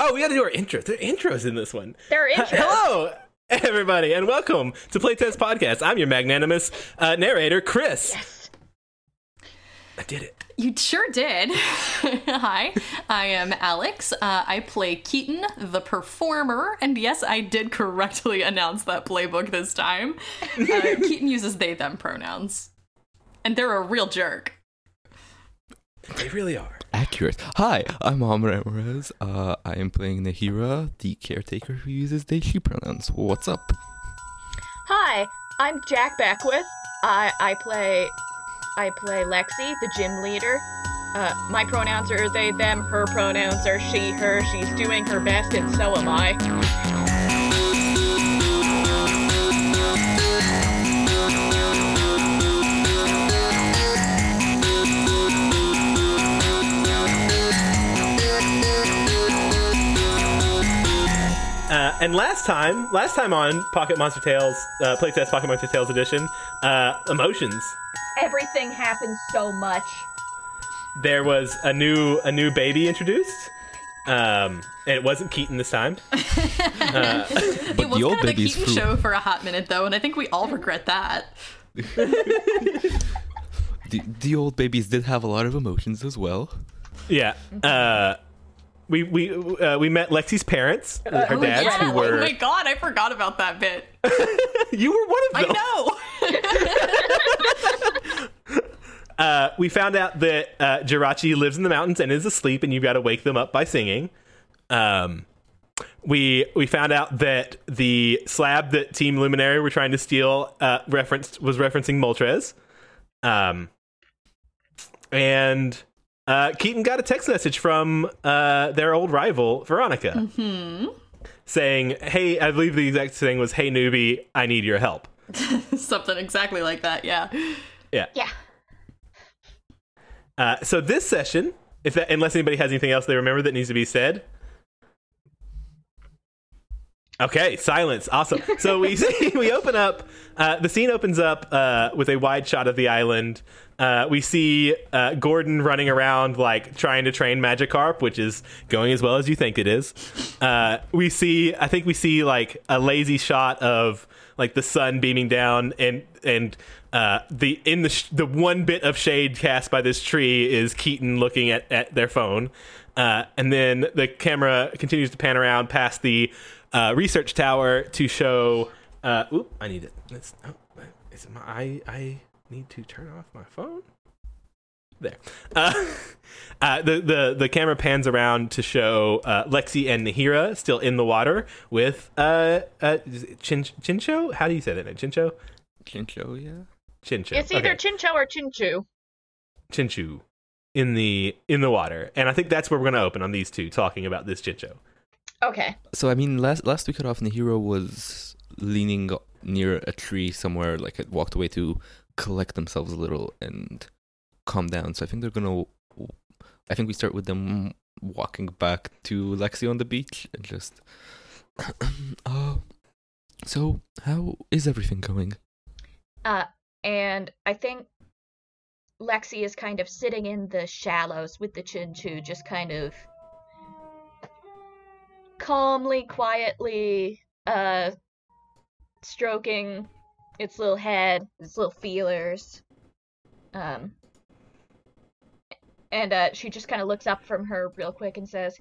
Oh, we got to do our intro. There are intros in this one. There are intros. Hello, everybody, and welcome to Playtest Podcast. I'm your magnanimous uh, narrator, Chris. Yes. I did it. You sure did. Hi, I am Alex. Uh, I play Keaton, the performer, and yes, I did correctly announce that playbook this time. Uh, Keaton uses they them pronouns, and they're a real jerk. They really are. Accurate. Hi, I'm Amr Ramirez. Uh, I am playing Nahira, the caretaker who uses they she pronouns. What's up? Hi, I'm Jack Beckwith. I I play I play Lexi, the gym leader. Uh, my pronouns are they, them. Her pronouns are she, her. She's doing her best, and so am I. Uh, and last time, last time on Pocket Monster Tales, uh, Playtest Pocket Monster Tales edition, uh, emotions. Everything happens so much. There was a new a new baby introduced. Um, and it wasn't Keaton this time. But it was the old kind of the Keaton fruit. show for a hot minute, though, and I think we all regret that. The, the old babies did have a lot of emotions as well. Yeah. Uh, we we uh, we met Lexi's parents, her oh, dads, yeah. who were. Oh my god, I forgot about that bit. you were one of them. I know. Uh, we found out that uh, Jirachi lives in the mountains and is asleep, and you've got to wake them up by singing. Um, we we found out that the slab that Team Luminary were trying to steal uh, referenced was referencing Moltres. Um, and uh, Keaton got a text message from uh, their old rival Veronica, saying, "Hey, I believe the exact thing was, hey newbie, I need your help." Something exactly like that, yeah. Yeah. Yeah. Uh, so this session, if that, unless anybody has anything else they remember that needs to be said. Okay, silence. Awesome. So we see, we open up. Uh, the scene opens up uh, with a wide shot of the island. Uh, we see uh, Gordon running around like trying to train Magikarp, which is going as well as you think it is. Uh, we see, I think we see like a lazy shot of like the sun beaming down and and uh, the in the sh- the one bit of shade cast by this tree is Keaton looking at, at their phone, uh, and then the camera continues to pan around past the uh, research tower to show. Oop, I need it. It's, oh, it's my, I I need to turn off my phone. There. Uh, uh, the, the the camera pans around to show uh, Lexi and Nahira still in the water with uh, uh Chin Chincho. How do you say that? name? Chincho. Chincho, yeah. Chincho. It's either Okay. Chincho or Chinchu. Chinchu in the in the water, and I think that's where we're going to open on these two talking about this Chincho. Okay. So I mean, last last we cut off, Nahira was leaning near a tree somewhere, like it walked away to collect themselves a little and calm down. So I think they're gonna. I think we start with them walking back to Lexi on the beach and just. uh, so how is everything going? Uh, and I think Lexi is kind of sitting in the shallows with the Chinchu, just kind of calmly, quietly, uh, stroking its little head, its little feelers. Um, and uh, she just kind of looks up from her real quick and says,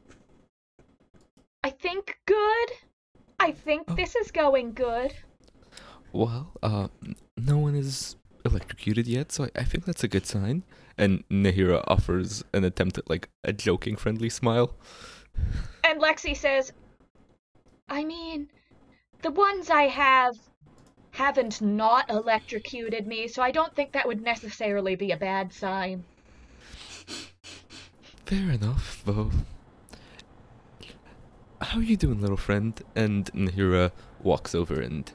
"I think good. I think Oh. this is going good." Well, uh, no one is electrocuted yet, so I, I think that's a good sign. And Nahira offers an attempt at like a joking, friendly smile. And Lexi says, I mean, the ones I have haven't not electrocuted me, so I don't think that would necessarily be a bad sign. Fair enough, though. How are you doing, little friend? And Nahira walks over and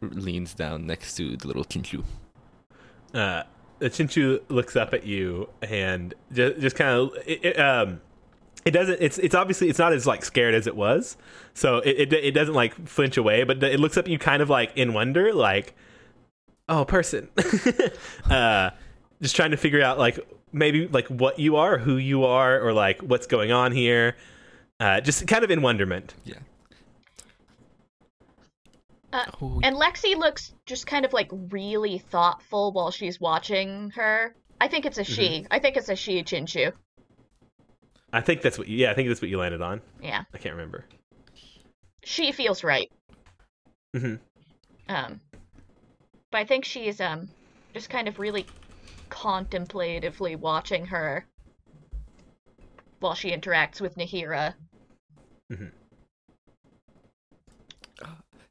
leans down next to the little Chinchu. Uh, the Chinchu looks up at you and just, just kind of it, it, um it doesn't it's it's obviously it's not as like scared as it was so it, it it doesn't like flinch away but it looks up at you kind of like in wonder like oh person uh just trying to figure out like maybe like what you are who you are or like what's going on here uh, just kind of in wonderment. Yeah. Uh, Oh, And Lexi looks just kind of like really thoughtful while she's watching her. I think it's a she. I think it's a she Chinchu. I think that's what. You, yeah, I think that's what you landed on. Yeah. I can't remember. She feels right. hmm Um but I think she's um just kind of really contemplatively watching her while she interacts with Nahira.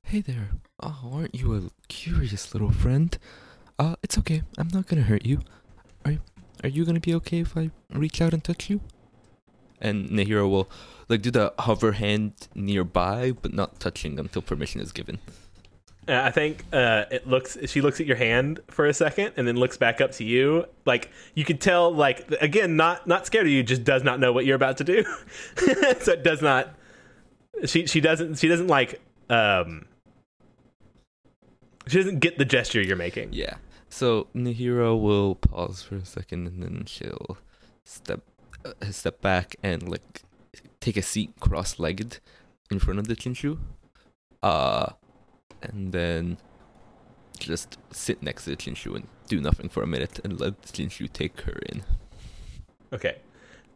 Hey there. Oh, aren't you a curious little friend? Uh, it's okay. I'm not gonna hurt you. Are Are you gonna be okay if I reach out and touch you? And Nahira will like do the hover hand nearby, but not touching until permission is given. Uh, I think uh, it looks. She looks at your hand for a second, and then looks back up to you. Like you could tell, like again, not not scared of you, just does not know what you're about to do. so it does not. She she doesn't she doesn't like um. She doesn't get the gesture you're making. Yeah. So Nahira will pause for a second, and then she'll step uh, step back and like take a seat cross-legged in front of the Chinchu. Uh, and then just sit next to the Chinchu and do nothing for a minute and let the Chinchu take her in. Okay.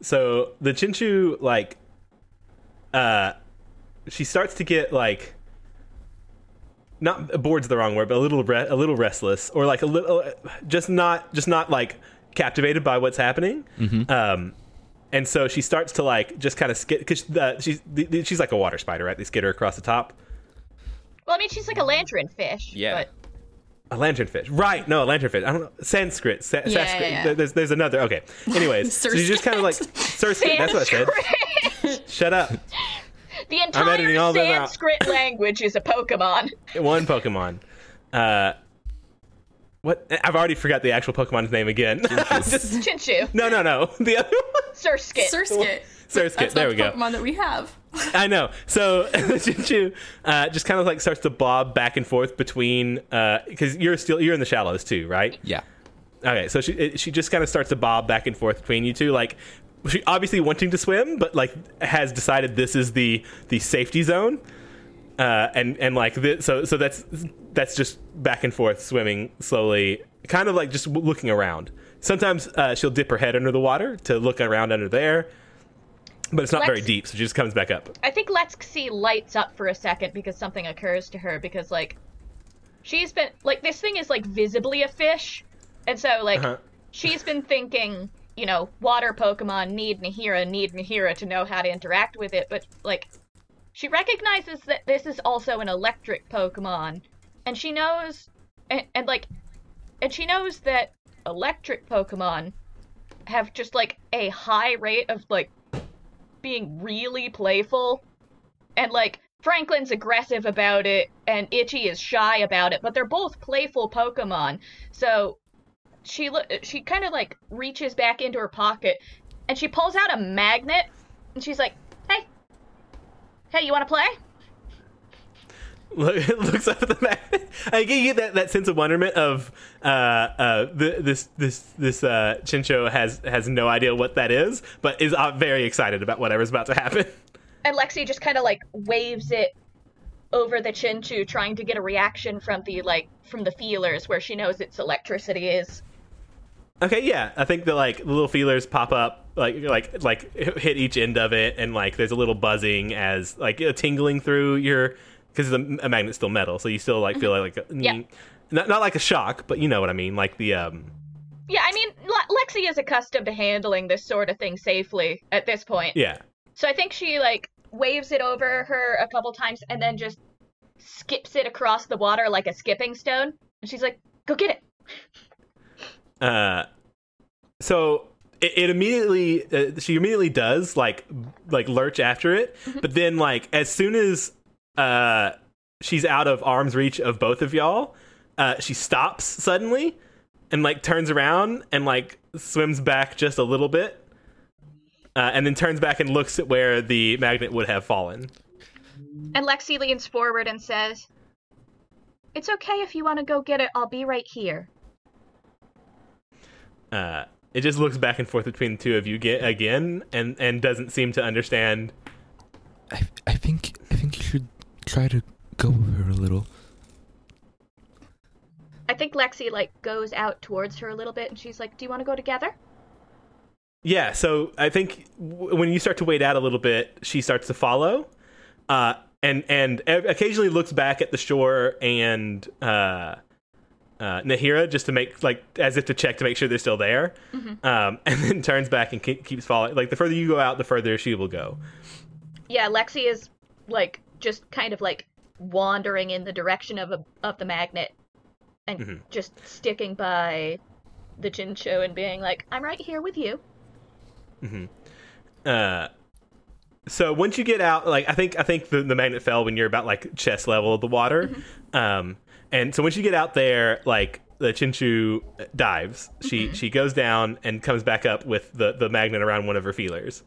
So the Chinchu like uh she starts to get like not bored's the wrong word, but a little re- a little restless or like a little just not just not like captivated by what's happening. Mm-hmm. Um and so she starts to like just kind of skid cuz uh, she's th- th- she's like a water spider, right? They skid her across the top. Well, I mean, she's like a lantern fish. Yeah. But A lanternfish. Right. No, a lanternfish. I don't know. Sanskrit. Sa- Yeah, Sanskrit. yeah, yeah. There's, there's another. Okay. Anyways, so she's just kind of like. Sanskrit. That's what I said. Shut up. the entire all this out. Sanskrit language is a Pokemon. One Pokemon. Uh, what? I've already forgot the actual Pokemon's name again. Just- Chinchu. no, no, no. The other one. Surskit. Surskit. Surskit. That's There not we the go. Pokemon that we have. I know. So Chinchu uh, just kind of like starts to bob back and forth between because you're still you're in the shallows too, right? Yeah. Okay, so she it, she just kind of starts to bob back and forth between you two, like she obviously wanting to swim, but like has decided this is the the safety zone, uh, and and like this, so so that's that's just back and forth swimming slowly, kind of like just w- looking around. Sometimes uh, she'll dip her head under the water to look around under there, but it's not very Let's- deep, so she just comes back up. I think Lexi lights up for a second because something occurs to her because like she's been like this thing is like visibly a fish, and so like Uh-huh. she's been thinking, you know, water Pokemon need Nahira, need Nahira to know how to interact with it, but like she recognizes that this is also an electric Pokemon, and she knows, and, and like, and she knows that electric Pokemon have just like a high rate of like being really playful and like Franklin's aggressive about it and Itchy is shy about it, but they're both playful Pokemon. So she lo- she kind of like reaches back into her pocket and she pulls out a magnet and she's like, "Hey. Hey, you want to play?" Look, looks up at the map. I get that, that sense of wonderment of uh, uh, th- this this this uh, Chincho has has no idea what that is, but is uh, very excited about whatever's about to happen. And Lexi just kind of like waves it over the Chinchu trying to get a reaction from the like from the feelers where she knows its electricity is. Okay, yeah, I think that like the little feelers pop up, like like like hit each end of it, and like there's a little buzzing as like a tingling through your because the a magnet's still metal, so you still like feel like, like Yeah. not not like a shock, but you know what I mean, like the um Yeah, I mean, Le- Lexi is accustomed to handling this sort of thing safely at this point. yeah So I think she like waves it over her a couple times and then just skips it across the water like a skipping stone. And she's like, "Go get it." Uh, so it, it immediately uh, she immediately does like like lurch after it, but then like as soon as uh she's out of arm's reach of both of y'all, uh, she stops suddenly and like turns around and like swims back just a little bit. Uh, and then turns back and looks at where the magnet would have fallen. And Lexi leans forward and says, "It's okay if you want to go get it. I'll be right here." Uh, it just looks back and forth between the two of you get, again, and and doesn't seem to understand think I think you should try to go with her a little. I think Lexi like goes out towards her a little bit, and she's like, "Do you want to go together?" Yeah, so I think w- when you start to wait out a little bit, she starts to follow, uh, and and e- occasionally looks back at the shore and uh, uh, Nahira just to make like as if to check to make sure they're still there, um, and then turns back and ke- keeps following. Like the further you go out, the further she will go. Yeah, Lexi is like just kind of like wandering in the direction of a of the magnet, and Mhm. just sticking by the Chincho and being like, "I'm right here with you." Uh, so once you get out, like I think I think the, the magnet fell when you're about like chest level of the water, um, and so once you get out there, like the Chinchu dives, she she goes down and comes back up with the the magnet around one of her feelers.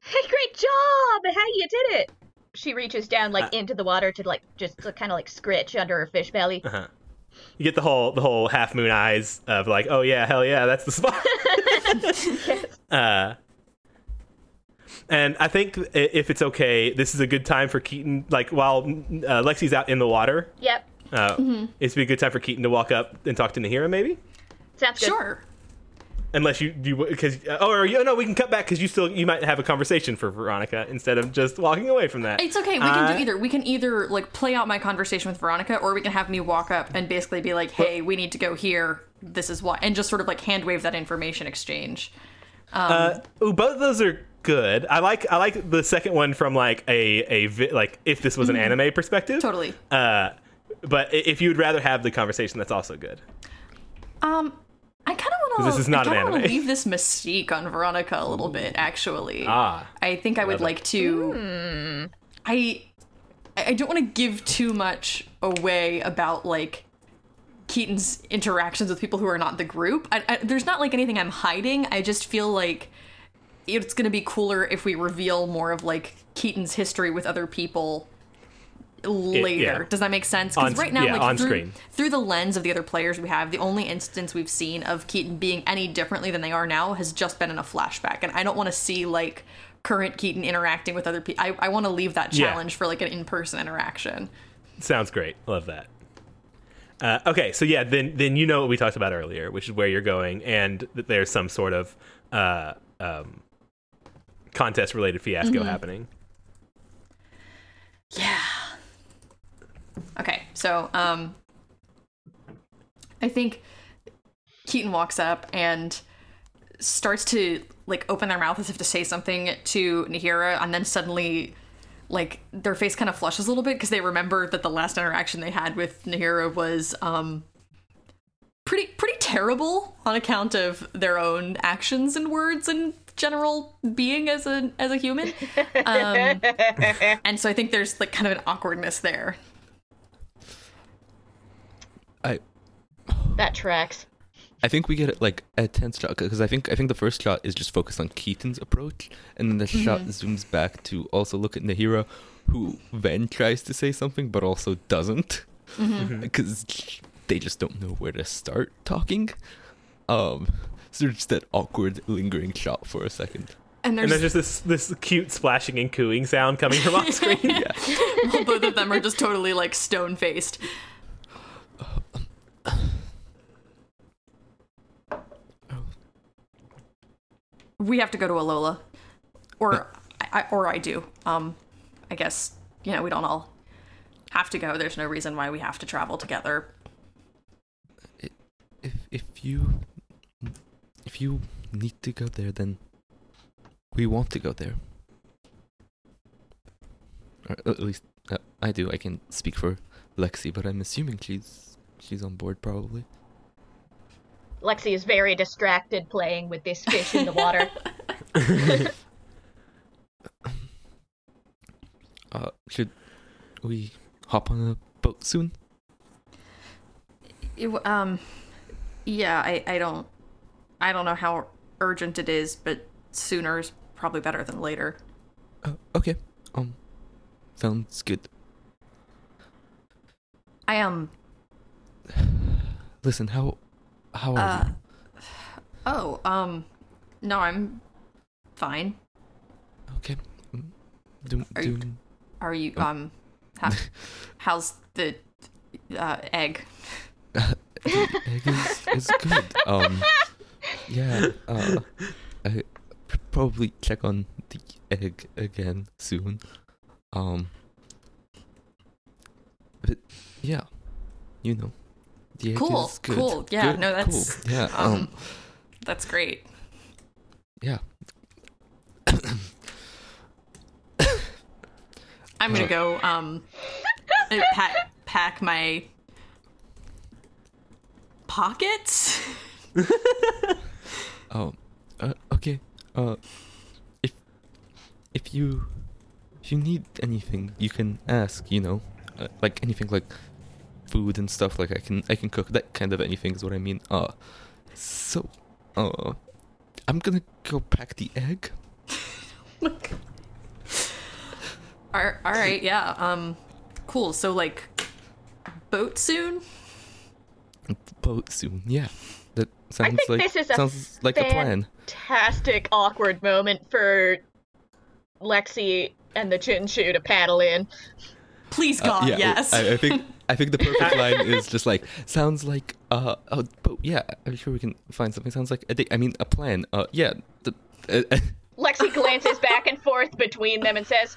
Hey, great job! How you did it? She reaches down like Uh, into the water to like just to kind of like scritch under her fish belly. Uh-huh. You get the whole the whole half moon eyes of like, oh yeah, hell yeah, that's the spot. uh, and I think if it's okay, this is a good time for Keaton. Like while uh, Lexi's out in the water, Yep, uh, it's be a good time for Keaton to walk up and talk to Nahira, maybe. sounds good. Sure. Unless you do, because oh, or you, no, we can cut back because you still you might have a conversation for Veronica instead of just walking away from that. It's okay. We can Uh, do either. We can either like play out my conversation with Veronica, or we can have me walk up and basically be like, "Hey, we need to go here. This is why," and just sort of like hand wave that information exchange. Uh, ooh, both of those are good. I like I like the second one from like a a vi- like if this was an anime perspective. Totally. Uh, but if you would rather have the conversation, that's also good. Um, I kind of want to. This is not I an kinda wanna anime. leave this mystique on Veronica a little bit. Actually, Ah. I think I would Love it. like to. I I don't want to give too much away about like Keaton's interactions with people who are not the group. I, I, there's not like anything I'm hiding. I just feel like it's gonna be cooler if we reveal more of like Keaton's history with other people later. yeah. Does that make sense? Because right now, yeah, like on through, screen. through the lens of the other players we have, the only instance we've seen of Keaton being any differently than they are now has just been in a flashback, and I don't want to see like current Keaton interacting with other people. I, I want to leave that Yeah. challenge for like an in-person interaction. Sounds great. Love that. Uh, okay, so yeah, then then you know what we talked about earlier, which is where you're going, and that there's some sort of uh, um, contest related fiasco happening. Yeah. Okay, so um I think Keaton walks up and starts to like open their mouth as if to say something to Nahira and then suddenly like their face kind of flushes a little bit because they remember that the last interaction they had with Nahira was um pretty pretty terrible on account of their own actions and words and general being as a as a human. Um, and so I think there's like kind of an awkwardness there. That tracks. I think we get like a tense shot because I think I think the first shot is just focused on Keaton's approach, and then the mm-hmm. shot zooms back to also look at Nahira, who then tries to say something but also doesn't, mm-hmm. mm-hmm. because they just don't know where to start talking. Um, so there's just that awkward lingering shot for a second. And And there's, there's just this this cute splashing and cooing sound coming from off screen. Yeah, both of them are just totally like stone faced. Uh, um, We have to go to Alola, or I, or I do. Um, I guess you know we don't all have to go. There's no reason why we have to travel together. if if you if you need to go there, then we want to go there. Or at least uh, I do. I can speak for Lexi, but I'm assuming she's she's on board probably. Lexi is very distracted playing with this fish in the water. Uh, should we hop on a boat soon? It um, yeah, I, I don't, I don't know how urgent it is, but sooner is probably better than later. Uh, okay. Um, sounds good. I um, Listen, how how are uh, you? oh, um, no, I'm fine. Okay. Mm. Are you-. Are you um? How, how's the uh, egg? egg is, is good. Um, yeah. Uh, I probably check on the egg again soon. Um, but yeah, you know, the Cool, is good. cool. Yeah, Good, no, that's, cool. yeah. um, Um, That's great. yeah. I'm gonna Uh. go um pack pack my pockets. Oh, uh, okay. Uh, if if you if you need anything, you can ask. You know, uh, like anything like food and stuff. Like I can I can cook that kind of anything is what I mean. Uh, so, uh, I'm gonna go pack the egg. all, all right, yeah. Um, cool. So like, boat soon. Boat soon. Yeah, that sounds think like this is a sounds like a plan. Fantastic awkward moment for Lexi and the Chinshu to paddle in. Please Uh, God, yeah, yes. I, I think I think the perfect line is just like sounds like uh oh but yeah I'm sure we can find something sounds like a day, I mean a plan uh yeah the, uh, uh, Lexi glances back and forth between them and says,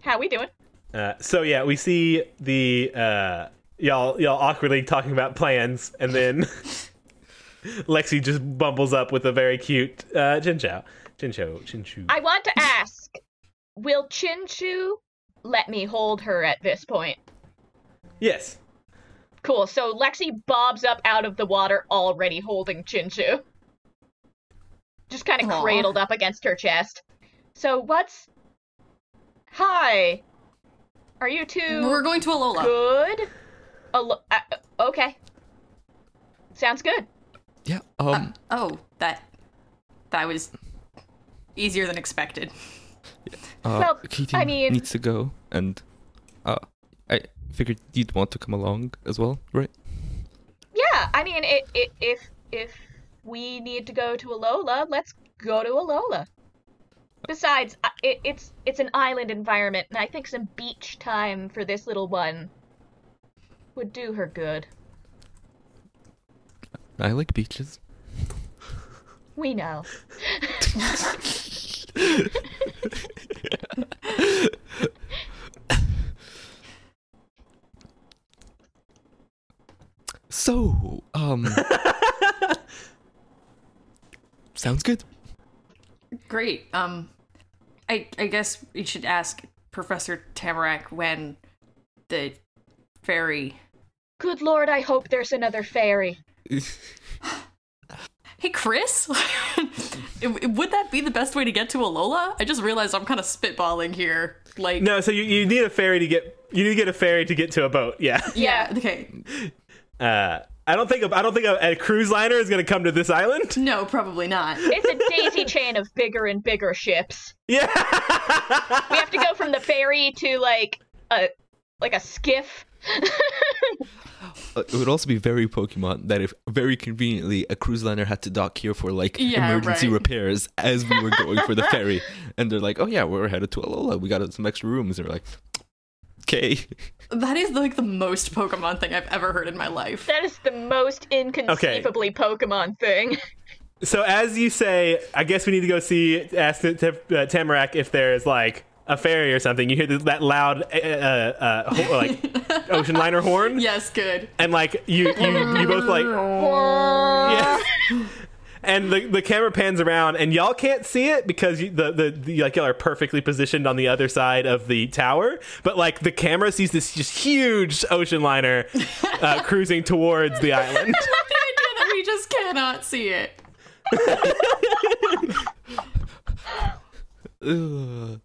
"How we doing?" Uh, so yeah, we see the uh, y'all y'all awkwardly talking about plans, and then Lexi just bumbles up with a very cute uh, Jinchao. Jincho, Chinchu. I want to ask, will Chinshu let me hold her at this point? Yes. Cool. So Lexi bobs up out of the water already holding Chinshu. Just kind of cradled up against her chest. So what's Hi. Are you two We're going to Alola. good? Alo- uh, okay. Sounds good. yeah um Oh, that that was easier than expected. Uh well, I mean- needs to go and uh I figured you'd want to come along as well right Yeah, I mean, it, it, if if we need to go to Alola, let's go to Alola. Besides, it, it's it's an island environment, and I think some beach time for this little one would do her good. I like beaches We know. so um sounds good Great. Um, I I guess we should ask Professor Tamarack when the fairy. Good lord, I hope there's another fairy. Hey, Chris. Would that be the best way to get to Alola? I just realized I'm kind of spitballing here. Like, No, so you, you need a ferry to get you need to get a ferry to get to a boat. Yeah. yeah. Okay. Uh, I don't think a, I don't think a, a cruise liner is going to come to this island. No, probably not. It's a daisy chain of bigger and bigger ships. Yeah. We have to go from the ferry to like a like a skiff. Uh, it would also be very Pokemon that if very conveniently a cruise liner had to dock here for like Yeah, emergency right. repairs as we were going for the ferry, and they're like, "Oh yeah, we're headed to Alola. We got some extra rooms." And we're like, "Okay." That is like the most Pokemon thing I've ever heard in my life. That is the most inconceivably Pokemon thing. so as you say, I guess we need to go see ask the, uh, Tamarack if there's like a ferry or something. You hear th- that loud uh, uh, ho- like ocean liner horn, Yes, good. and like you you you both like yeah. And the, the camera pans around, and y'all can't see it because you, the, the the like y'all are perfectly positioned on the other side of the tower. But like the camera sees this just huge ocean liner uh, cruising towards the island. the idea that we just cannot see it. Ugh.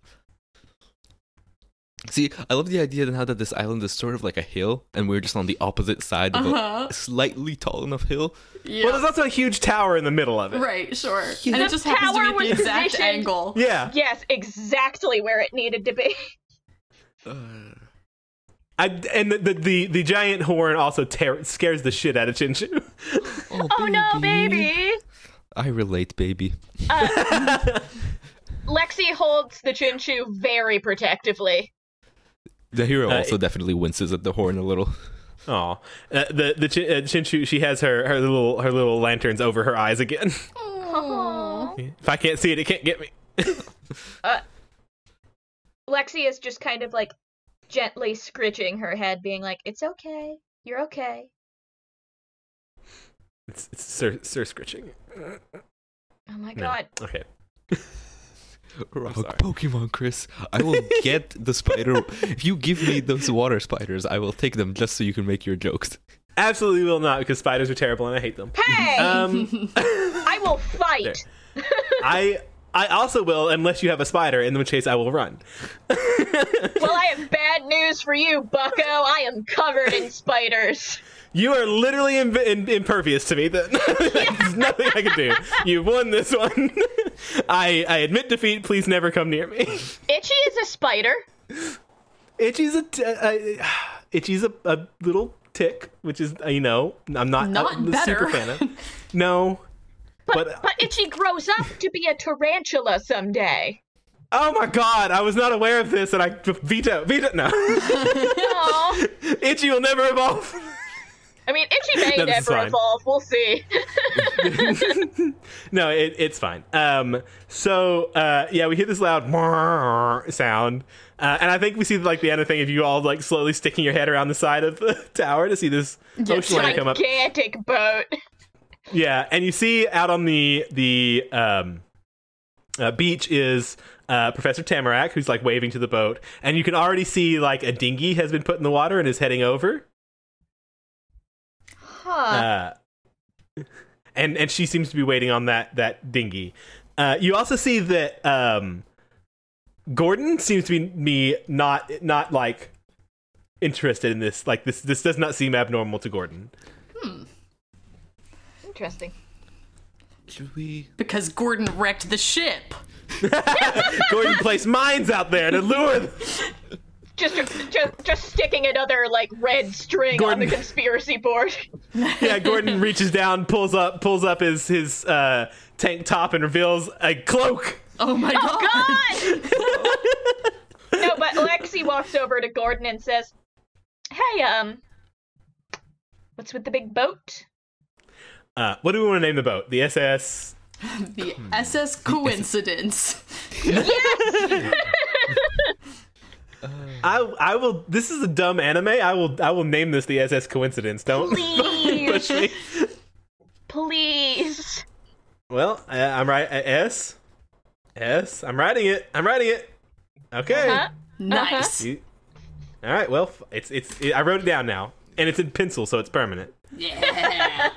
See, I love the idea now that this island is sort of like a hill, and we're just on the opposite side of Uh-huh. a slightly tall enough hill. Yeah. Well, there's also a huge tower in the middle of it. right, sure. And The it just happens to tower be at was the exact positioned- angle. Yeah, Yes, exactly where it needed to be. Uh, I, and the, the the the giant horn also ter- scares the shit out of Chinshu. oh, Oh no, baby! I relate, baby. Uh, Lexi holds the Chinchu very protectively. Nahira Uh, also definitely winces at the horn a little. Oh, uh, the the Chin- uh, Chinchu she has her her little her little lanterns over her eyes again. Aw. if I can't see it, it can't get me. Lexi is just kind of like gently scritching her head, being like, "It's okay. You're okay." It's, it's Sir Sir Scritching. Oh my No. god. Okay. Rock sorry. Pokemon, Chris. I will get the spider. if you give me those water spiders, I will take them just so you can make your jokes. Absolutely will not because spiders are terrible and I hate them. Hey, Um, I will fight. I I also will unless you have a spider, in which case I will run. well, I have bad news for you, Bucko. I am covered in spiders. You are literally Im- im- impervious to me. There's nothing I can do. You've won this one. I I admit defeat. Please never come near me. Itchy is a spider. Itchy's a t- uh, Itchy's a, a little tick, which is uh, you know I'm not, Not a super fan of. No, But, But- but Itchy grows up to be a tarantula someday. oh my god, I was not aware of this, and I veto veto. No. Itchy will never evolve. I mean, Itchy may No, this is never fine. evolve. We'll see. No, it, it's fine. Um, so uh, yeah, we hear this loud sound, uh, and I think we see like the end of the thing of you all like slowly sticking your head around the side of the tower to see this ocean liner come up. Gigantic boat. Yeah, and you see out on the the um, uh, beach is uh, Professor Tamarack, who's like waving to the boat, and you can already see like a dinghy has been put in the water and is heading over. Huh. Uh, and and she seems to be waiting on that that dinghy. Uh, you also see that um, Gordon seems to be me not not like interested in this. Like this this does not seem abnormal to Gordon. Hmm. Interesting. Should we? because Gordon wrecked the ship. Gordon placed mines out there to lure. them. Just, just, just sticking another like red string on the conspiracy board. Yeah, Gordon reaches down, pulls up, pulls up his his uh, tank top, and reveals a cloak. Oh my god. God! no, but Lexi walks over to Gordon and says, "Hey, um, what's with the big boat?" Uh, what do we want to name the boat? The SS. The SS coincidence. I I will. This is a dumb anime. I will I will name this the SS Coincidence. Don't push Please, me. please. Well, uh, I'm right. Uh, S. S. I'm writing it. I'm writing it. Okay. Huh? Nice. You- all right. Well, it's it's. It, I wrote it down now, and it's in pencil, so it's permanent. Yeah.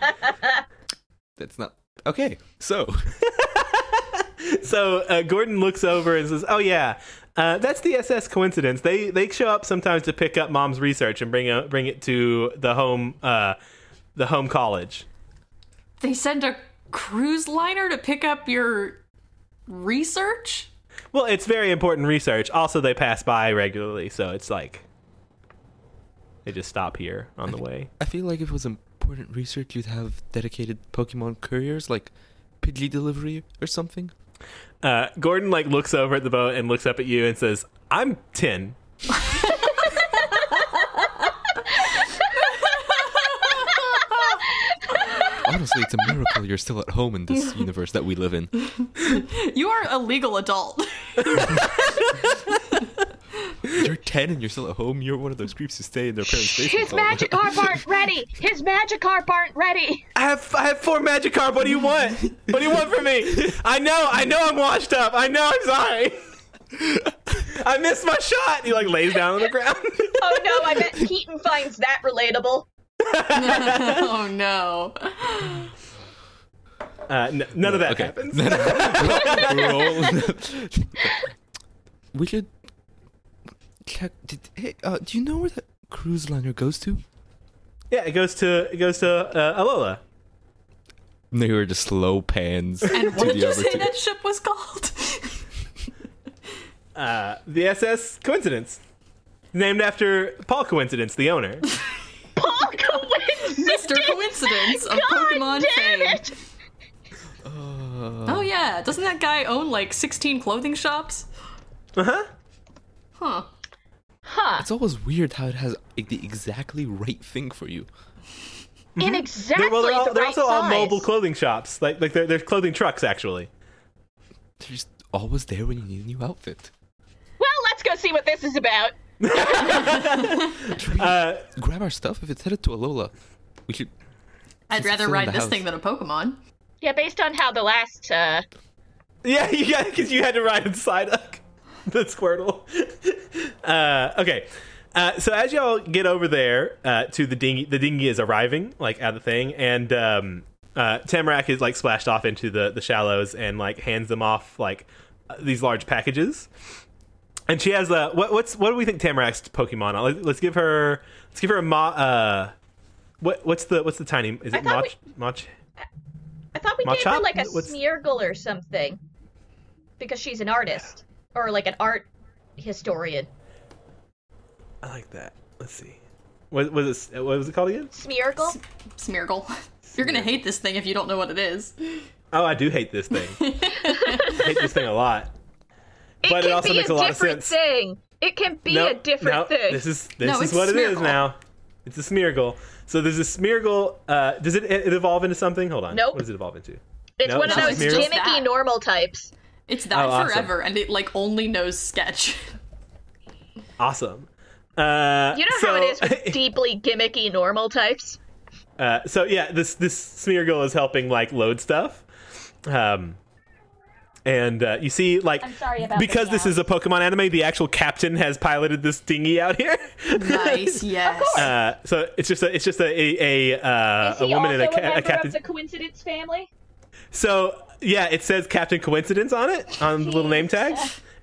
That's not okay. So So uh, Gordon looks over and says, "Oh yeah, uh, that's the SS Coincidence. They they show up sometimes to pick up mom's research and bring it bring it to the home uh, the home college. They send a cruise liner to pick up your research? Well, it's very important research. Also, they pass by regularly, so it's like they just stop here on the way. I feel like if it was important research, you'd have dedicated Pokemon couriers like Pidgey delivery or something. Uh, Gordon like looks over at the boat and looks up at you and says, "I'm ten. Honestly, it's a miracle you're still at home in this universe that we live in. You are a legal adult. You're 10 and you're still at home. You're one of those creeps who stay in their parents' basement. His Magikarp aren't ready. His Magikarp aren't ready. I have I have four Magikarp. What do you want? What do you want from me? I know I know I'm washed up. I know I'm sorry. I missed my shot. He like lays down on the ground. Oh no, I bet Keaton finds that relatable. oh no. Uh, n- none of that Okay. happens. Roll. we should check. Did, hey, uh, do you know where that cruise liner goes to? Yeah, it goes to it goes to uh, Alola. They were just slow pans. And what did you say two. that ship was called? Uh, the SS Coincidence, named after Paul Coincidence, the owner. Paul Coincidence. Mr. Coincidence of God Pokemon fame. it. Oh yeah, doesn't that guy own like 16 clothing shops? Uh huh. Huh. Huh. It's always weird how it has like, the exactly right thing for you. In exactly They're, well, they're, all, the they're right also all mobile clothing shops. Like like they're, they're clothing trucks actually. They're just always there when you need a new outfit. Well, let's go see what this is about. Uh, grab our stuff if it's headed to Alola? We should. I'd rather ride this house. thing than a Pokemon. Yeah, based on how the last uh Yeah, yeah, because you had to ride inside the Squirtle. uh, okay, uh, so as y'all get over there uh, to the dinghy, the dinghy is arriving, like at the thing, and um, uh, Tamarack is like splashed off into the the shallows and like hands them off like uh, these large packages. And she has a what? What's what do we think Tamarack's Pokemon? are? Let's, let's give her let's give her a mo. Uh, what what's the what's the tiny? Is it Mach? Mach? I thought we gave her like a What's- Smeargle or something. Because she's an artist. Or like an art historian. I like that. Let's see. What was it? What was it called again? Smeargle? Smeargle. You're gonna hate this thing if you don't know what it is. Oh, I do hate this thing. I hate this thing a lot. It But it can also be makes a a lot of different sense. thing. It can be No, a different no, thing. This is this No, is it's what it is now. It's a Smeargle. So there's a Smeargle. Uh, does it, it evolve into something? Hold on. Nope. What does it evolve into? it's no, one of those it's gimmicky normal types. It's that Oh, awesome. forever, and it like only knows sketch. Awesome. Uh, You know so, how it is with deeply gimmicky normal types? uh, so yeah, this this Smeargle is helping like load stuff. Um, and uh, you see, like, I'm sorry about because the this is a Pokemon anime, the actual captain has piloted this dinghy out here. nice, yes. Uh, so it's just a it's just a a, a, uh, Is a woman also and a, ca- a a member captain. of the coincidence family? So yeah, it says Captain Coincidence on it on the little name tag,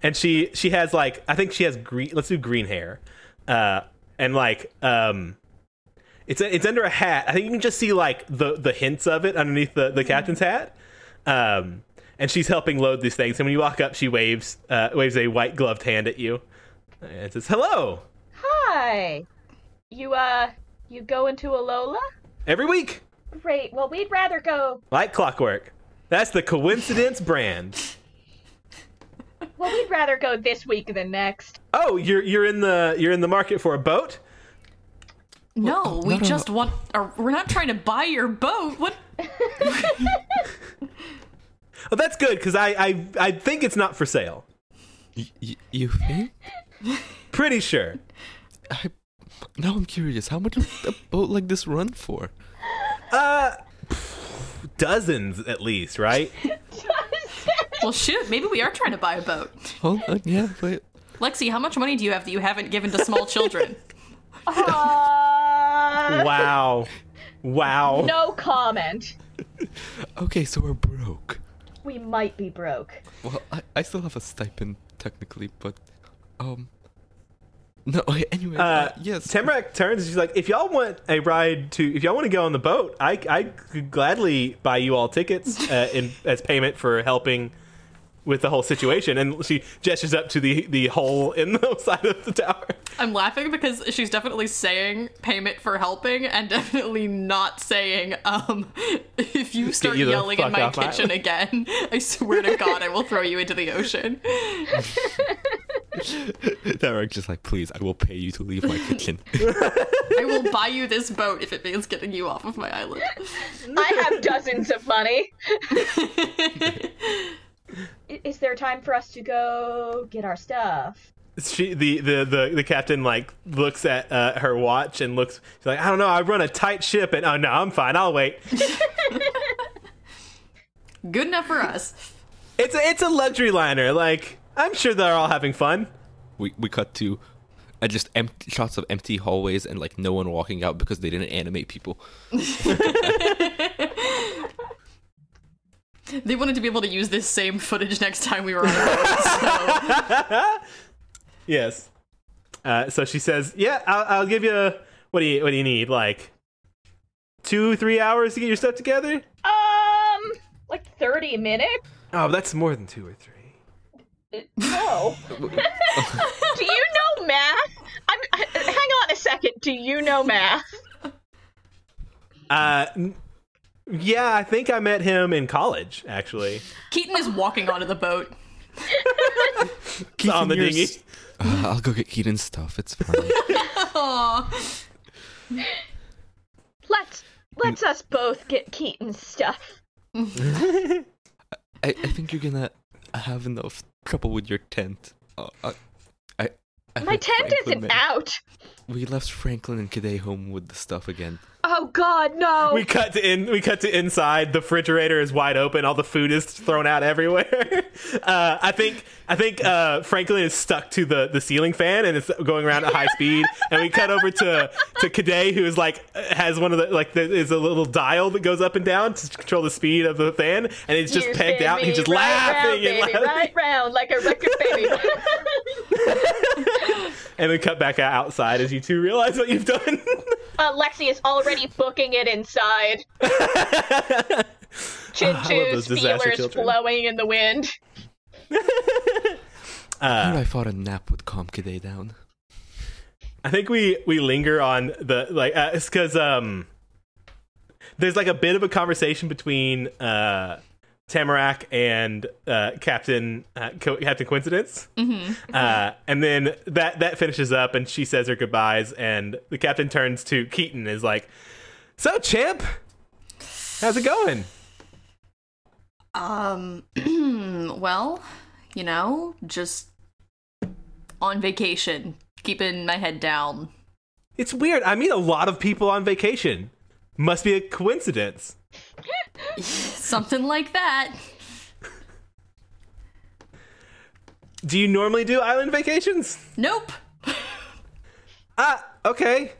and she she has like I think she has green. Let's do green hair, uh, and like um, it's it's under a hat. I think you can just see like the the hints of it underneath the the captain's hat. Um, and she's helping load these things. And when you walk up, she waves uh, waves a white gloved hand at you, and says hello Hi. You, uh, you go into Alola? every week Great. Well, we'd rather go. like clockwork. That's the coincidence brand. Well, we'd rather go this week than next. Oh, you're you're in the you're in the market for a boat. no, we no, no, just want. Or we're not trying to buy your boat. What? Oh, that's good because I, I I think it's not for sale. Y- y- you think? Pretty sure. I, now I'm curious. How much would a boat like this run for? Uh, dozens at least, right? Well, shoot. Maybe we are trying to buy a boat. Hold on, yeah, but Lexi, how much money do you have that you haven't given to small children? Uh, wow, wow. no comment. okay, so we're broke. We might be broke. Well, I, I still have a stipend technically, but um, no. okay, Anyway, Uh, uh, yes. Tamarack turns. and She's like, "If y'all want a ride to, if y'all want to go on the boat, I I could gladly buy you all tickets uh, in as payment for helping with the whole situation." And she gestures up to the the hole in the side of the tower. I'm laughing because she's definitely saying payment for helping and definitely not saying, um, if you start you yelling in my off my kitchen again, I swear to God, I will throw you into the ocean. Derek just like, please, I will pay you to leave my kitchen. I will buy you this boat if it means getting you off of my island. I have dozens of money. Is there time for us to go get our stuff? she the, the the the captain like looks at uh, her watch and looks she's like i don't know i run a tight ship and oh no i'm fine i'll wait Good enough for us. it's a it's a luxury liner like i'm sure they're all having fun we we cut to uh, just empty shots of empty hallways and like no one walking out because they didn't animate people. They wanted to be able to use this same footage next time we were on a boat. So. yes uh, so she says yeah I'll, I'll give you what do you what do you need like two three hours to get your stuff together Um, like 30 minutes? oh that's more than two or three No. Do you know math? I'm, hang on a second. Do you know math? uh n- Yeah, I think I met him in college, actually. Keaton is walking onto the boat. on the dinghy. s- Uh, I'll go get Keaton's stuff. It's fine. Aw. Let's let's us both get Keaton's stuff. I, I think you're gonna have enough trouble with your tent. Uh, I My tent Franklin isn't men- out. We left Franklin and Cadet home with the stuff again. Oh God, no! We cut to in. We cut to inside. The refrigerator is wide open. All the food is thrown out everywhere. Uh, I think. I think uh, Franklin is stuck to the, the ceiling fan and it's going around at high speed. And we cut over to to Cadet, who is like has one of the like there is a little dial that goes up and down to control the speed of the fan, and it's just You pegged out. And he's just right laughing round, and baby, laughing. right round like a record baby. And then cut back out outside as you two realize what you've done. uh, Lexi is already booking it inside. Chin I love Choo's those feelers children. flowing in the wind. Uh, Here I thought a nap would calm Cadet down. I think we we linger on the like uh, it's because um there's like a bit of a conversation between uh Tamarack and uh, Captain uh, Co- Captain Coincidence, uh, and then that that finishes up, and she says her goodbyes, and the captain turns to Keaton, and is like, "So, champ, how's it going?" Um, well, you know, just on vacation, keeping my head down. It's weird. I meet a lot of people on vacation. Must be a coincidence. Something like that. Do you normally do island vacations? Nope. Ah, okay.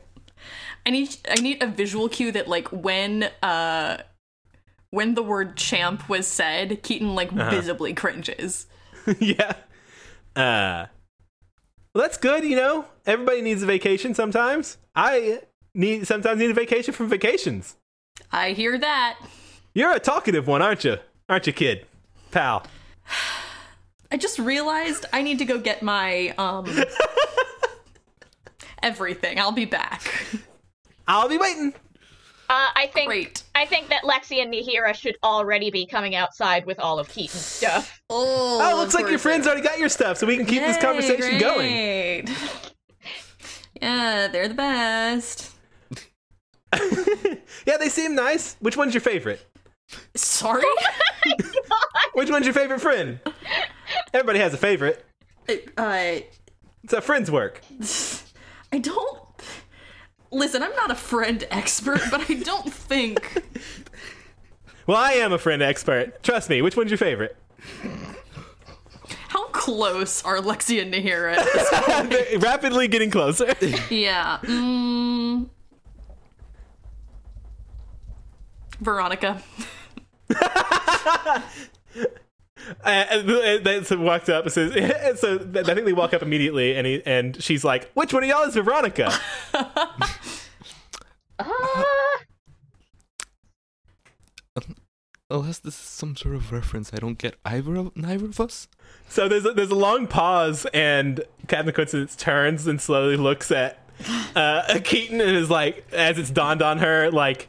I need I need a visual cue that like when uh when the word champ was said, Keaton like visibly cringes. yeah. Uh well, that's good, you know. Everybody needs a vacation sometimes. I need sometimes need a vacation from vacations. I hear that. You're a talkative one, aren't you? Aren't you, kid? Pal. I just realized I need to go get my um everything. I'll be back. I'll be waiting. Uh, I think Great. I think that Lexi and Nahira should already be coming outside with all of Keaton's stuff. Oh, Oh, looks like your friends already got your stuff, so we can keep this conversation going. going. Yeah, they're the best. Yeah, they seem nice. Which one's your favorite? Sorry? Which one's your favorite friend? Everybody has a favorite. uh, It's how friends work. I don't. Listen, I'm not a friend expert, but I don't think. Well, I am a friend expert. Trust me. Which one's your favorite? How close are Lexi and Nahira at this point? Rapidly getting closer. yeah. Mm, Veronica. Uh, and then so walked up and says, and so I think they walk up immediately, and he and she's like, "Which one of y'all is Veronica?" Uh, Unless this is some sort of reference I don't get either of neither of us. so there's a, there's a long pause, and Captain Coincidence turns and slowly looks at uh, Keaton and is like, as it's dawned on her, like,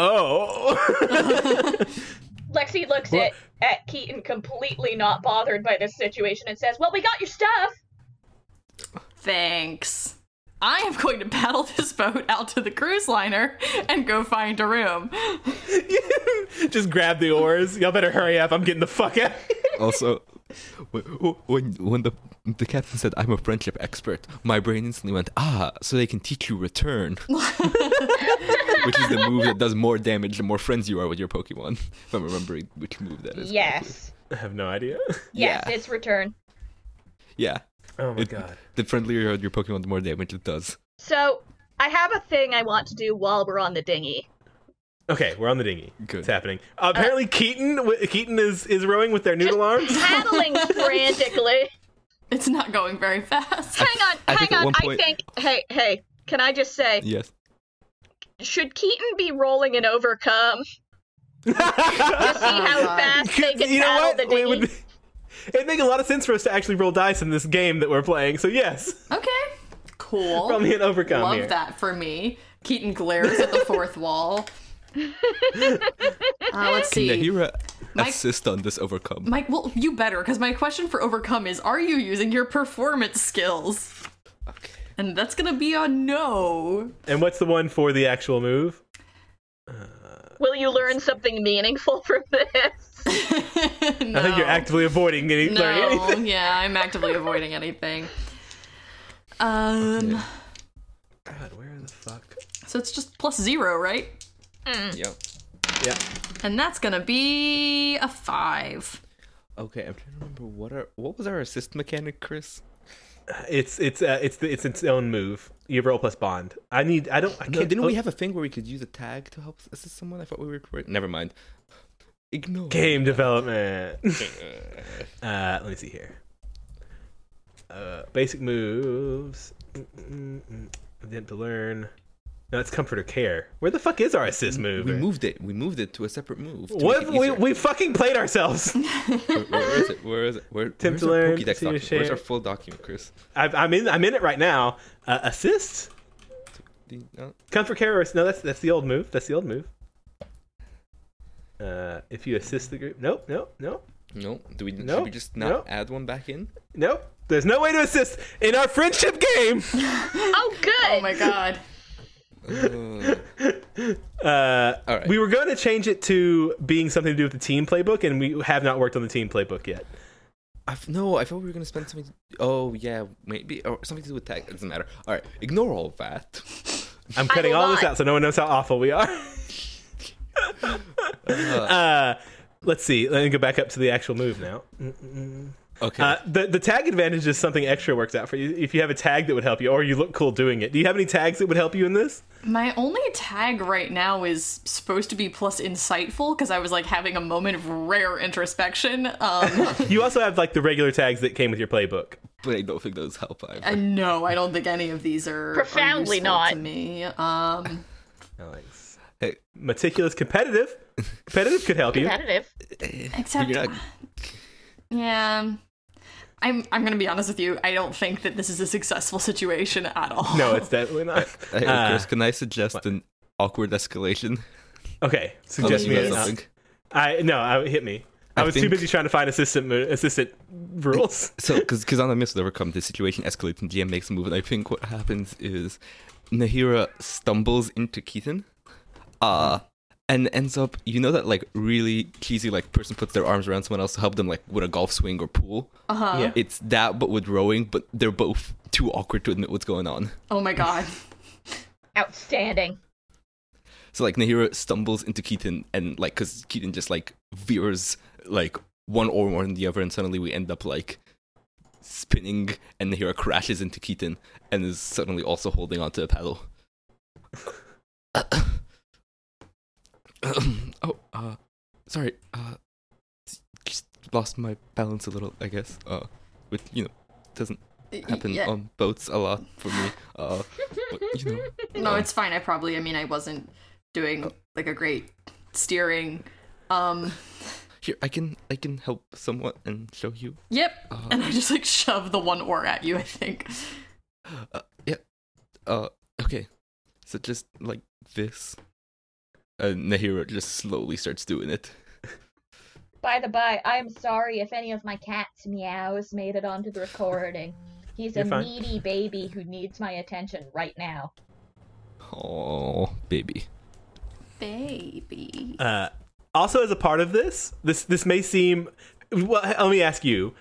"Oh." Lexi looks What? at, at Keaton completely not bothered by this situation and says, Well, we got your stuff. Thanks. I am going to paddle this boat out to the cruise liner and go find a room. Just grab the oars. Y'all better hurry up. I'm getting the fuck out. Also, when when the the captain said I'm a friendship expert, my brain instantly went ah, so they can teach you return, which is the move that does more damage the more friends you are with your Pokemon. If I'm remembering which move that is. Yes. I have no idea. Yes, Yeah. it's return. Yeah. Oh my It- god. The friendlier you are with your Pokemon, the more damage it does. So, I have a thing I want to do while we're on the dinghy. Okay, we're on the dinghy. Good. It's happening. Uh, apparently, Keaton w- Keaton is is rowing with their noodle arms. Paddling frantically. It's not going very fast. Hang on, I hang think on. one I think. Hey, hey. Can I just say, Yes. Should Keaton be rolling an overcome to see how fast they can you know paddle what? the It would it'd make a lot of sense for us to actually roll dice in this game that we're playing. So yes, Okay. Cool. roll me an overcome Love here. that for me. Keaton glares at the fourth wall. Uh, let's Can see. Nahira Mike- assist on this overcome? Mike, well, you better, because my question for overcome is: Are you using your performance skills? Okay. And that's gonna be a no. And what's the one for the actual move? Will you learn something meaningful from this? no. I think you're actively avoiding any, learning No, anything. yeah, I'm actively avoiding anything. Um, God, where the fuck? so it's just plus zero, right? Yeah. Yeah. And that's gonna be a five. Okay, I'm trying to remember what our what was our assist mechanic, Chris? It's it's uh, it's the, it's its own move. You have roll plus bond. I need. I don't. I No, didn't oh, we have a thing where we could use a tag to help assist someone? I thought we were. Never mind. Ignore. game development? uh, let me see here. Uh, basic moves. Didn't to learn. No, it's comfort or care. Where the fuck is our assist move? We moved it. We moved it to a separate move. What? make We, we fucking played ourselves. Where, where is it? Where is it? Where, Tim where's to our learn, Pokédex to document? share. Where's our full document, Chris? I've, I'm in. I'm in it right now. Uh, assist. Do- no? Comfort care or no? That's that's the old move. That's the old move. Uh, if you assist the group, nope, nope, nope, No. Do we? No, Should we just not no. add one back in? nope. There's no way to assist in our friendship game. oh, good. Oh my god. Uh, Uh, All right. We were going to change it to being something to do with the team playbook, and we have not worked on the team playbook yet. I've, no, I thought we were gonna spend something. Oh yeah, maybe or something to do with tech. It doesn't matter. All right, ignore all that. I'm cutting will all this out so no one knows how awful we are. uh, let's see. Let me go back up to the actual move now. Okay. Uh, the the tag advantage is something extra works out for you if you have a tag that would help you, or you look cool doing it. Do you have any tags that would help you in this? My only tag right now is supposed to be plus insightful because I was like having a moment of rare introspection. Um, You also have like the regular tags that came with your playbook. but I don't think those help either. and no, I don't think any of these are are Profoundly useful not. to me. Um, Alex. Hey, Meticulous competitive. Competitive could help you. Competitive. except, yeah, I'm I'm gonna be honest with you. I don't think that this is a successful situation at all. No, it's definitely not. Hey, Uh, Chris, can I suggest an awkward escalation? Okay, suggest me you something. I no, I hit me. I, I was too busy trying to find assistant assistant rules. So, because on the midst of overcome, the situation escalates and GM makes a move, and I think what happens is Nahira stumbles into Keaton, uh, and ends up, you know, that like really cheesy like person puts their arms around someone else to help them like with a golf swing or pool. Uh huh. Yeah. It's that, but with rowing, but they're both too awkward to admit what's going on. Oh my god. Outstanding. So like Nahira stumbles into Keaton, and like because Keaton just like veers like one or more than the other, and suddenly we end up like spinning, and Nahira crashes into Keaton, and is suddenly also holding onto a paddle. oh, uh, sorry, uh, just lost my balance a little, I guess. Uh, with you know, doesn't happen Yeah. on boats a lot for me. Uh, but you know. No, um, it's fine. I probably, I mean, I wasn't doing like a great steering. Um, Here, I can I can help somewhat and show you. yep. Uh, And I just like shove the one oar at you, I think. Uh, yeah. Uh, okay. So just like this. Uh, Nahira just slowly starts doing it. By the by, I'm sorry if any of my cat's meows made it onto the recording. He's You're a fine. needy baby who needs my attention right now. Oh, baby. Baby. Uh, also, as a part of this, this this may seem. Well, let me ask you: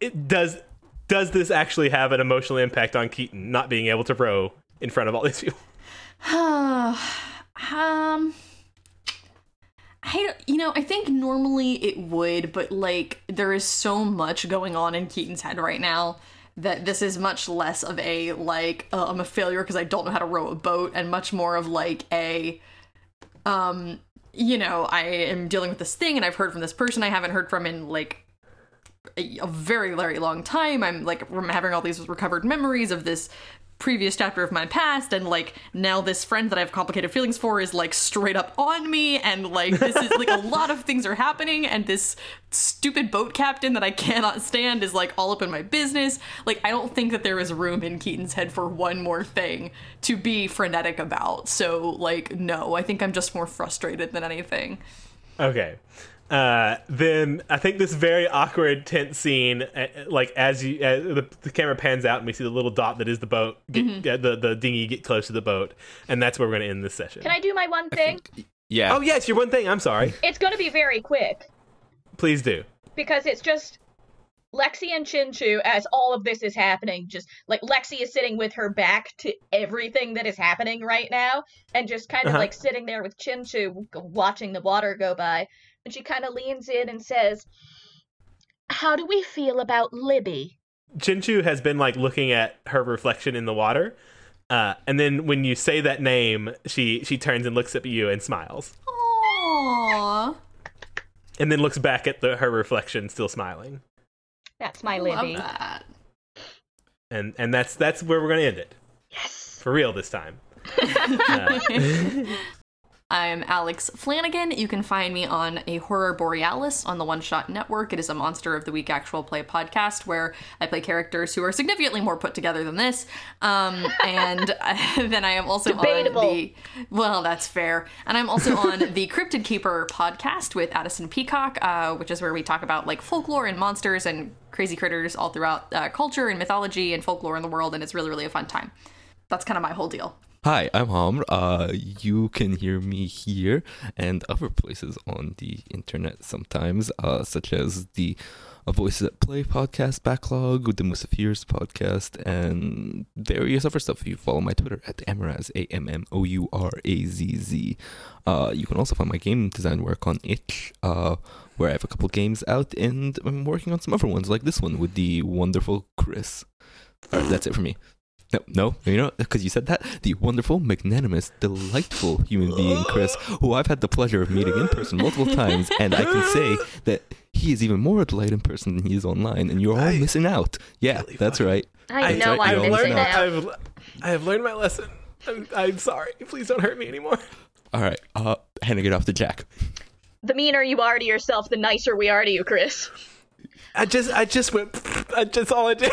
it, Does does this actually have an emotional impact on Keaton not being able to row in front of all these people? um, I you know, I think normally it would, but like there is so much going on in Keaton's head right now that this is much less of a like uh, I'm a failure because I don't know how to row a boat, and much more of like a um, you know, I am dealing with this thing, and I've heard from this person I haven't heard from in like a, a very very long time. I'm like having all these recovered memories of this previous chapter of my past and like now this friend that I have complicated feelings for is like straight up on me and like this is like a lot of things are happening and this stupid boat captain that I cannot stand is like all up in my business. Like I don't think that there is room in Keaton's head for one more thing to be frenetic about. So like no, I think I'm just more frustrated than anything. Okay. Uh, then I think this very awkward, tense scene, uh, like as you uh, the, the camera pans out and we see the little dot that is the boat, get, uh, the the dinghy get close to the boat, and that's where we're going to end this session. Can I do my one thing? Yeah. Oh yes, your one thing. I'm sorry. It's going to be very quick Please do. because it's just Lexi and Chinchu as all of this is happening. Just like Lexi is sitting with her back to everything that is happening right now and just kind of Uh-huh. like sitting there with Chinchu g- watching the water go by. And she kind of leans in and says, How do we feel about Libby? Chinchu has been like looking at her reflection in the water, uh, and then when you say that name, she she turns and looks at you and smiles, Aww. and then looks back at the her reflection, still smiling, That's my Love Libby. that. and and that's that's where we're going to end it Yes. for real this time. Uh, I'm Alex Flanagan. You can find me on A Horror Borealis on the One Shot Network. It is a Monster of the Week actual play podcast where I play characters who are significantly more put together than this. Um, and then I am also Debatable. on the. Well, that's fair. And I'm also on the Cryptid Keeper podcast with Addison Peacock, uh, which is where we talk about like folklore and monsters and crazy critters all throughout uh, culture and mythology and folklore in the world. And it's really, really a fun time. That's kind of my whole deal. Hi, I'm Hamr. Uh, you can hear me here and other places on the internet sometimes, uh, such as the uh, Voices at Play podcast backlog, the Musafir's podcast, and various other stuff. If you follow my Twitter at Amouraz, A M M O U R A Z Z. Uh, you can also find my game design work on itch, uh, where I have a couple games out, and I'm working on some other ones like this one with the wonderful Chris. All right, that's it for me. No, no, you know, because you said that the wonderful, magnanimous, delightful human being, Chris, who I've had the pleasure of meeting in person multiple times, and I can say that he is even more a delight in person than he is online, and you're all I missing out. Yeah, really that's fucking- right. I That's know right, I'm I've missing learned. know. out. I've I have learned my lesson. I'm, I'm sorry. Please don't hurt me anymore. All right, uh, handing it off to Jack. The meaner you are to yourself, the nicer we are to you, Chris. I just I just went. I just all I did.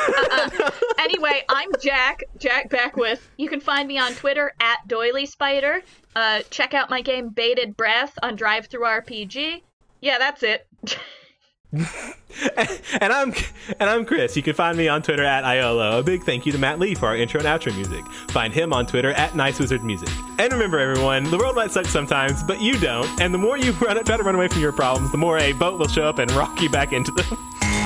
anyway, I'm Jack, Jack Beckwith. You can find me on Twitter at Doily Spider. Uh, check out my game Baited Breath on DriveThruRPG. Yeah, that's it. and I'm and I'm Chris. You can find me on Twitter at Iolo. A big thank you to Matt Lee for our intro and outro music. Find him on Twitter at Nice Wizard Music. And remember, everyone, the world might suck sometimes, but you don't. And the more you run, try to run away from your problems, the more a boat will show up and rock you back into them.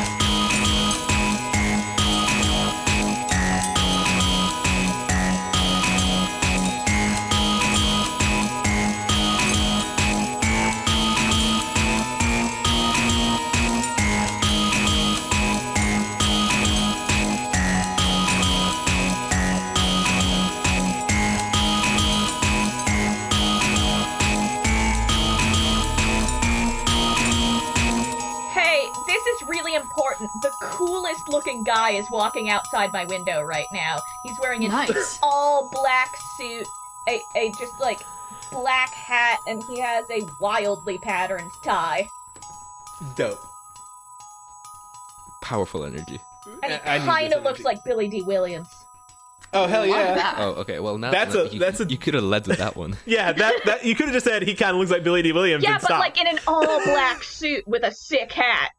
important. The coolest looking guy is walking outside my window right now. He's wearing an Nice. all black suit, a, a just like black hat, and he has a wildly patterned tie. Dope. Powerful energy. And he I- I need kind of looks energy. like Billy Dee Williams. Oh hell yeah! Oh, okay. Well, now That's now a- you, that's a- you could have led with that one. Yeah, that that you could have just said he kind of looks like Billy Dee Williams. Yeah, and but stopped. like in an all black suit with a sick hat.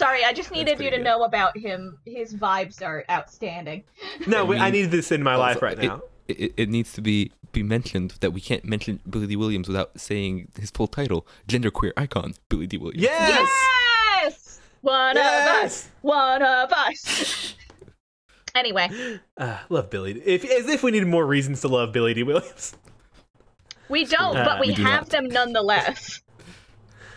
Sorry, I just needed you to good. know about him. His vibes are outstanding. no, I mean- need this in my life right it- now. It, it needs to be be mentioned that we can't mention Billy Dee Williams without saying his full title: genderqueer icon Billy Dee Williams. Yes. Yes! One of us! One of us! anyway, Uh, love Billy. If as if we needed more reasons to love Billy D. Williams. we don't, Uh, but we, we do have not. them nonetheless.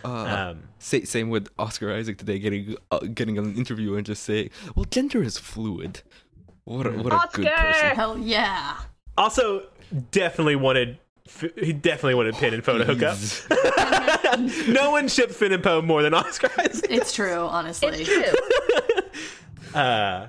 Uh, Um, Sa- same with Oscar Isaac today, getting uh, getting an interview and just say, "Well, gender is fluid." What a, what a good Oscar! person. Hell yeah. also, definitely wanted. He definitely wanted Finn and Poe to hook up. No one shipped Finn and Poe more than Oscar Isaac. It's true, honestly. It's true. Uh,